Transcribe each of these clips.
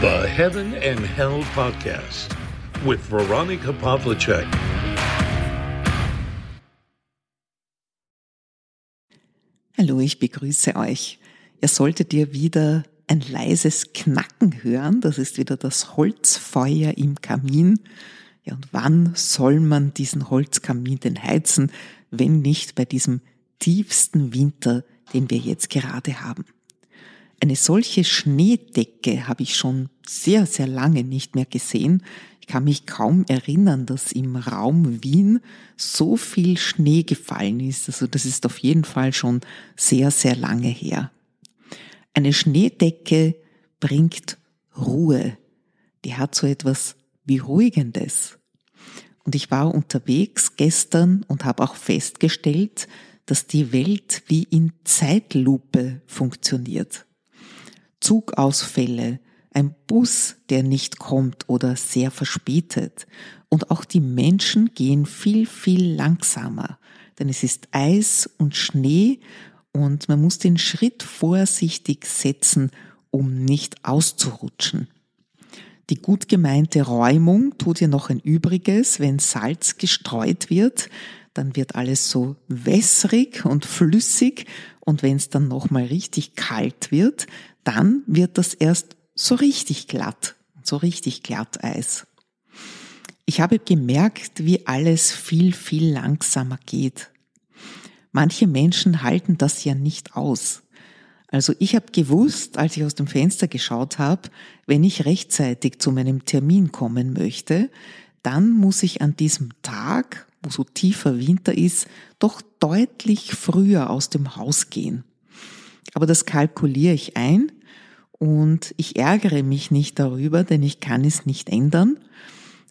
The Heaven and Hell Podcast with Veronica Pavlicek. Hallo, ich begrüße euch. Ihr solltet ihr wieder ein leises Knacken hören. Das ist wieder das Holzfeuer im Kamin. Ja, und wann soll man diesen Holzkamin denn heizen, wenn nicht bei diesem tiefsten Winter, den wir jetzt gerade haben? Eine solche Schneedecke habe ich schon sehr, sehr lange nicht mehr gesehen. Ich kann mich kaum erinnern, dass im Raum Wien so viel Schnee gefallen ist. Also das ist auf jeden Fall schon sehr, sehr lange her. Eine Schneedecke bringt Ruhe. Die hat so etwas Beruhigendes. Und ich war unterwegs gestern und habe auch festgestellt, dass die Welt wie in Zeitlupe funktioniert. Zugausfälle, ein Bus, der nicht kommt oder sehr verspätet. Und auch die Menschen gehen viel, viel langsamer, denn es ist Eis und Schnee und man muss den Schritt vorsichtig setzen, um nicht auszurutschen. Die gut gemeinte Räumung tut ja noch ein Übriges, wenn Salz gestreut wird, dann wird alles so wässrig und flüssig und wenn es dann nochmal richtig kalt wird, dann wird das erst so richtig glatt, so richtig Glatteis. Ich habe gemerkt, wie alles viel, viel langsamer geht. Manche Menschen halten das ja nicht aus. Also ich habe gewusst, als ich aus dem Fenster geschaut habe, wenn ich rechtzeitig zu meinem Termin kommen möchte, dann muss ich an diesem Tag, wo so tiefer Winter ist, doch deutlich früher aus dem Haus gehen. Aber das kalkuliere ich ein und ich ärgere mich nicht darüber, denn ich kann es nicht ändern.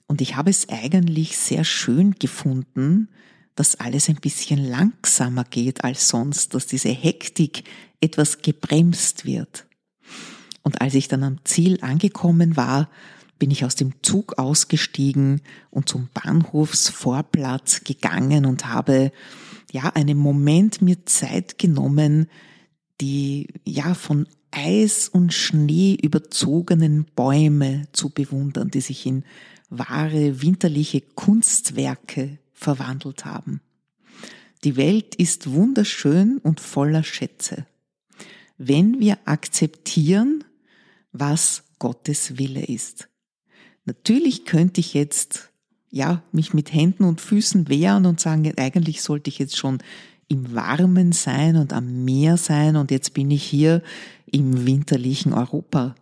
Und ich habe es eigentlich sehr schön gefunden, dass alles ein bisschen langsamer geht als sonst, dass diese Hektik etwas gebremst wird. Und als ich dann am Ziel angekommen war, bin ich aus dem Zug ausgestiegen und zum Bahnhofsvorplatz gegangen und habe ja einen Moment mir Zeit genommen, die ja von Eis und Schnee überzogenen Bäume zu bewundern, die sich in wahre winterliche Kunstwerke verwandelt haben. Die Welt ist wunderschön und voller Schätze. Wenn wir akzeptieren, was Gottes Wille ist. Natürlich könnte ich jetzt, ja, mich mit Händen und Füßen wehren und sagen, eigentlich sollte ich jetzt schon im Warmen sein und am Meer sein und jetzt bin ich hier im winterlichen Europa.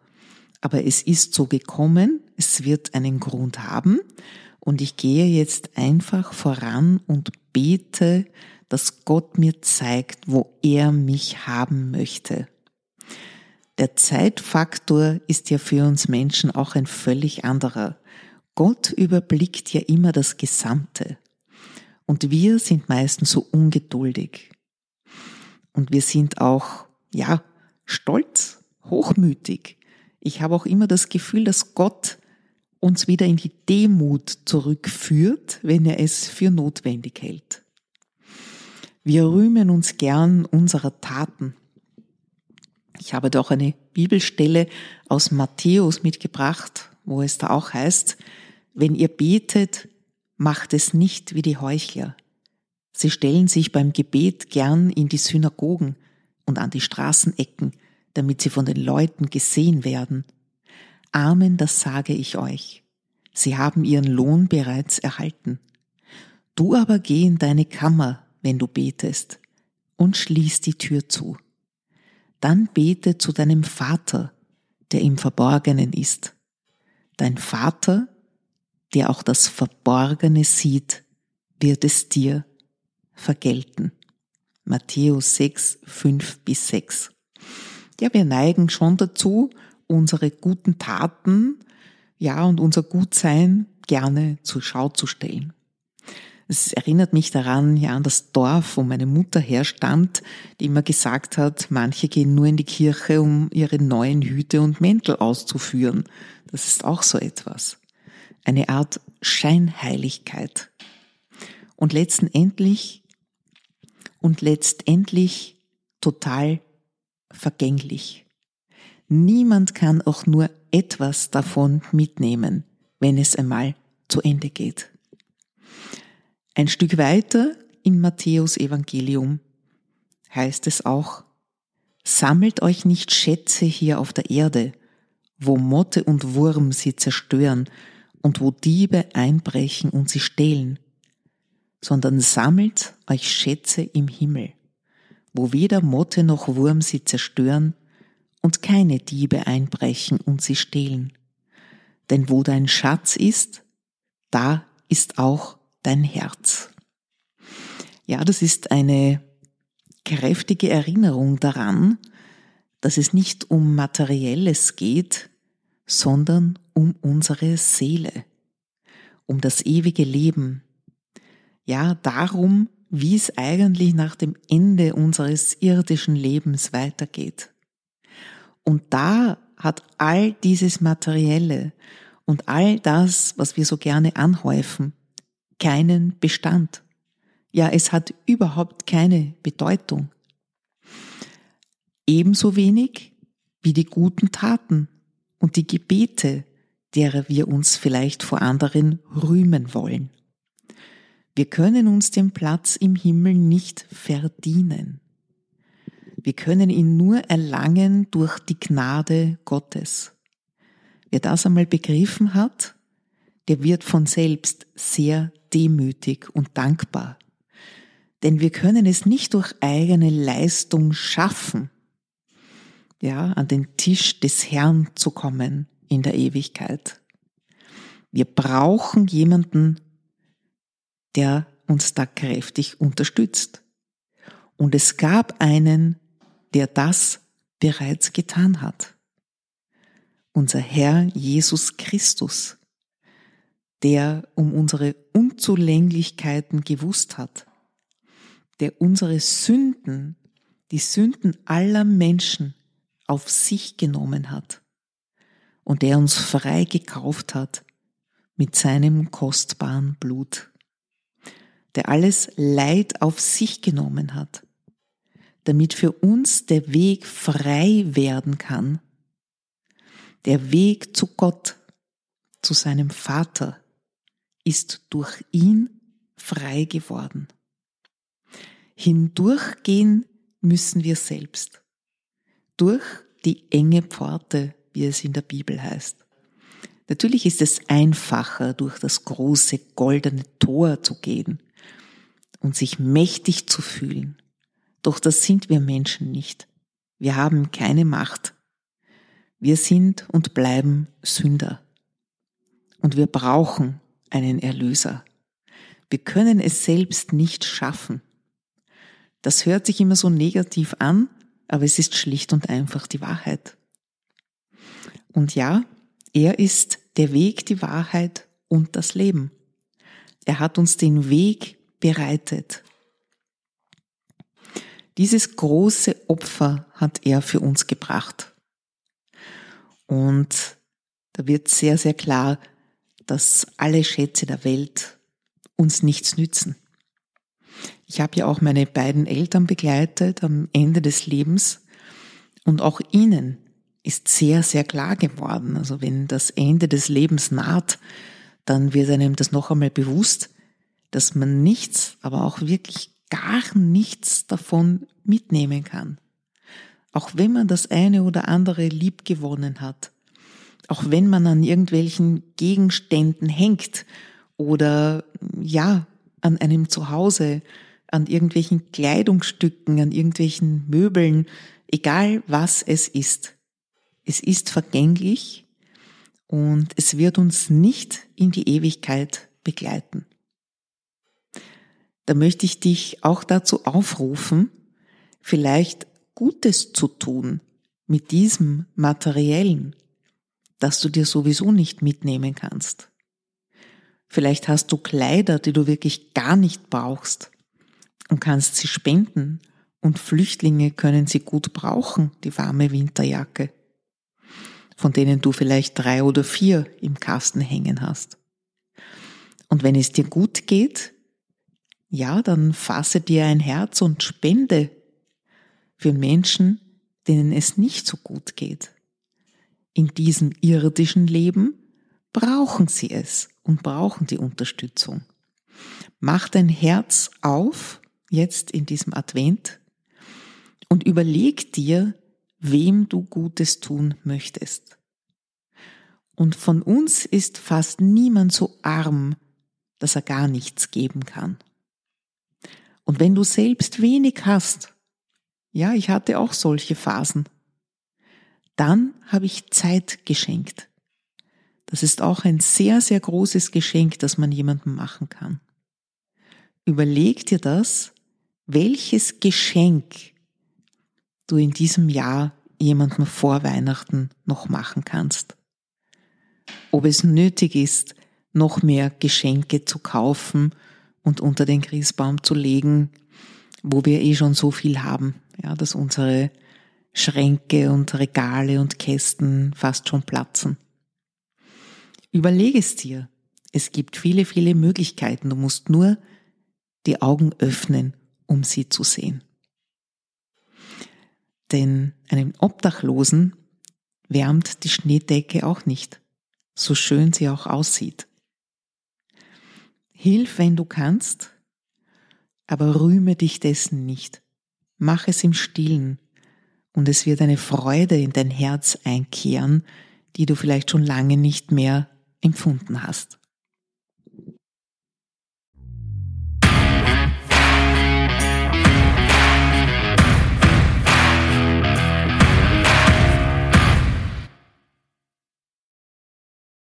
Aber es ist so gekommen, es wird einen Grund haben und ich gehe jetzt einfach voran und bete, dass Gott mir zeigt, wo er mich haben möchte. Der Zeitfaktor ist ja für uns Menschen auch ein völlig anderer. Gott überblickt ja immer das Gesamte. Und wir sind meistens so ungeduldig. Und wir sind auch, ja, stolz, hochmütig. Ich habe auch immer das Gefühl, dass Gott uns wieder in die Demut zurückführt, wenn er es für notwendig hält. Wir rühmen uns gern unserer Taten. Ich habe doch eine Bibelstelle aus Matthäus mitgebracht, wo es da auch heißt, wenn ihr betet, macht es nicht wie die Heuchler. Sie stellen sich beim Gebet gern in die Synagogen und an die Straßenecken, damit sie von den Leuten gesehen werden. Amen, das sage ich euch. Sie haben ihren Lohn bereits erhalten. Du aber geh in deine Kammer, wenn du betest, und schließ die Tür zu. Dann bete zu deinem Vater, der im Verborgenen ist. Dein Vater, der auch das Verborgene sieht, wird es dir vergelten. Matthäus 6, 5 bis 6. Ja, wir neigen schon dazu, unsere guten Taten, ja, und unser Gutsein gerne zur Schau zu stellen. Es erinnert mich daran, ja, an das Dorf, wo meine Mutter herstand, die immer gesagt hat, manche gehen nur in die Kirche, um ihre neuen Hüte und Mäntel auszuführen. Das ist auch so etwas eine Art Scheinheiligkeit. Und letztendlich, und letztendlich total vergänglich. Niemand kann auch nur etwas davon mitnehmen, wenn es einmal zu Ende geht. Ein Stück weiter im Matthäus Evangelium heißt es auch, Sammelt euch nicht Schätze hier auf der Erde, wo Motte und Wurm sie zerstören und wo Diebe einbrechen und sie stehlen, sondern sammelt euch Schätze im Himmel, wo weder Motte noch Wurm sie zerstören und keine Diebe einbrechen und sie stehlen. Denn wo dein Schatz ist, da ist auch dein Herz. Ja, das ist eine kräftige Erinnerung daran, dass es nicht um Materielles geht, sondern um unsere Seele, um das ewige Leben. Ja, darum, wie es eigentlich nach dem Ende unseres irdischen Lebens weitergeht. Und da hat all dieses Materielle und all das, was wir so gerne anhäufen, keinen Bestand. Ja, es hat überhaupt keine Bedeutung. Ebenso wenig wie die guten Taten und die Gebete, derer wir uns vielleicht vor anderen rühmen wollen. Wir können uns den Platz im Himmel nicht verdienen. Wir können ihn nur erlangen durch die Gnade Gottes. Wer das einmal begriffen hat, der wird von selbst sehr demütig und dankbar. Denn wir können es nicht durch eigene Leistung schaffen, ja, an den Tisch des Herrn zu kommen in der Ewigkeit. Wir brauchen jemanden, der uns da kräftig unterstützt. Und es gab einen, der das bereits getan hat. Unser Herr Jesus Christus, der um unsere Unzulänglichkeiten gewusst hat der unsere Sünden, die Sünden aller Menschen auf sich genommen hat und der uns frei gekauft hat mit seinem kostbaren Blut, der alles Leid auf sich genommen hat, damit für uns der Weg frei werden kann, der Weg zu Gott, zu seinem Vater, ist durch ihn frei geworden. Hindurchgehen müssen wir selbst. Durch die enge Pforte, wie es in der Bibel heißt. Natürlich ist es einfacher, durch das große goldene Tor zu gehen und sich mächtig zu fühlen. Doch das sind wir Menschen nicht. Wir haben keine Macht. Wir sind und bleiben Sünder. Und wir brauchen einen Erlöser. Wir können es selbst nicht schaffen. Das hört sich immer so negativ an, aber es ist schlicht und einfach die Wahrheit. Und ja, er ist der Weg, die Wahrheit und das Leben. Er hat uns den Weg bereitet. Dieses große Opfer hat er für uns gebracht. Und da wird sehr, sehr klar, dass alle Schätze der Welt uns nichts nützen. Ich habe ja auch meine beiden Eltern begleitet am Ende des Lebens und auch ihnen ist sehr, sehr klar geworden. Also wenn das Ende des Lebens naht, dann wird einem das noch einmal bewusst, dass man nichts, aber auch wirklich gar nichts davon mitnehmen kann. Auch wenn man das eine oder andere lieb gewonnen hat. Auch wenn man an irgendwelchen Gegenständen hängt oder ja, an einem Zuhause an irgendwelchen Kleidungsstücken, an irgendwelchen Möbeln, egal was es ist. Es ist vergänglich und es wird uns nicht in die Ewigkeit begleiten. Da möchte ich dich auch dazu aufrufen, vielleicht Gutes zu tun mit diesem Materiellen, das du dir sowieso nicht mitnehmen kannst. Vielleicht hast du Kleider, die du wirklich gar nicht brauchst und kannst sie spenden und Flüchtlinge können sie gut brauchen, die warme Winterjacke, von denen du vielleicht drei oder vier im Kasten hängen hast. Und wenn es dir gut geht, ja, dann fasse dir ein Herz und spende für Menschen, denen es nicht so gut geht. in diesem irdischen Leben brauchen sie es und brauchen die Unterstützung. Mach dein Herz auf, jetzt in diesem Advent, und überleg dir, wem du Gutes tun möchtest. Und von uns ist fast niemand so arm, dass er gar nichts geben kann. Und wenn du selbst wenig hast, ja, ich hatte auch solche Phasen, dann habe ich Zeit geschenkt. Das ist auch ein sehr, sehr großes Geschenk, das man jemandem machen kann. Überleg dir das, welches Geschenk du in diesem Jahr jemandem vor Weihnachten noch machen kannst. Ob es nötig ist, noch mehr Geschenke zu kaufen und unter den Christbaum zu legen, wo wir eh schon so viel haben, ja, dass unsere Schränke und Regale und Kästen fast schon platzen. Überlege es dir. Es gibt viele, viele Möglichkeiten. Du musst nur die Augen öffnen, um sie zu sehen. Denn einen Obdachlosen wärmt die Schneedecke auch nicht, so schön sie auch aussieht. Hilf, wenn du kannst, aber rühme dich dessen nicht. Mach es im Stillen und es wird eine Freude in dein Herz einkehren, die du vielleicht schon lange nicht mehr empfunden hast.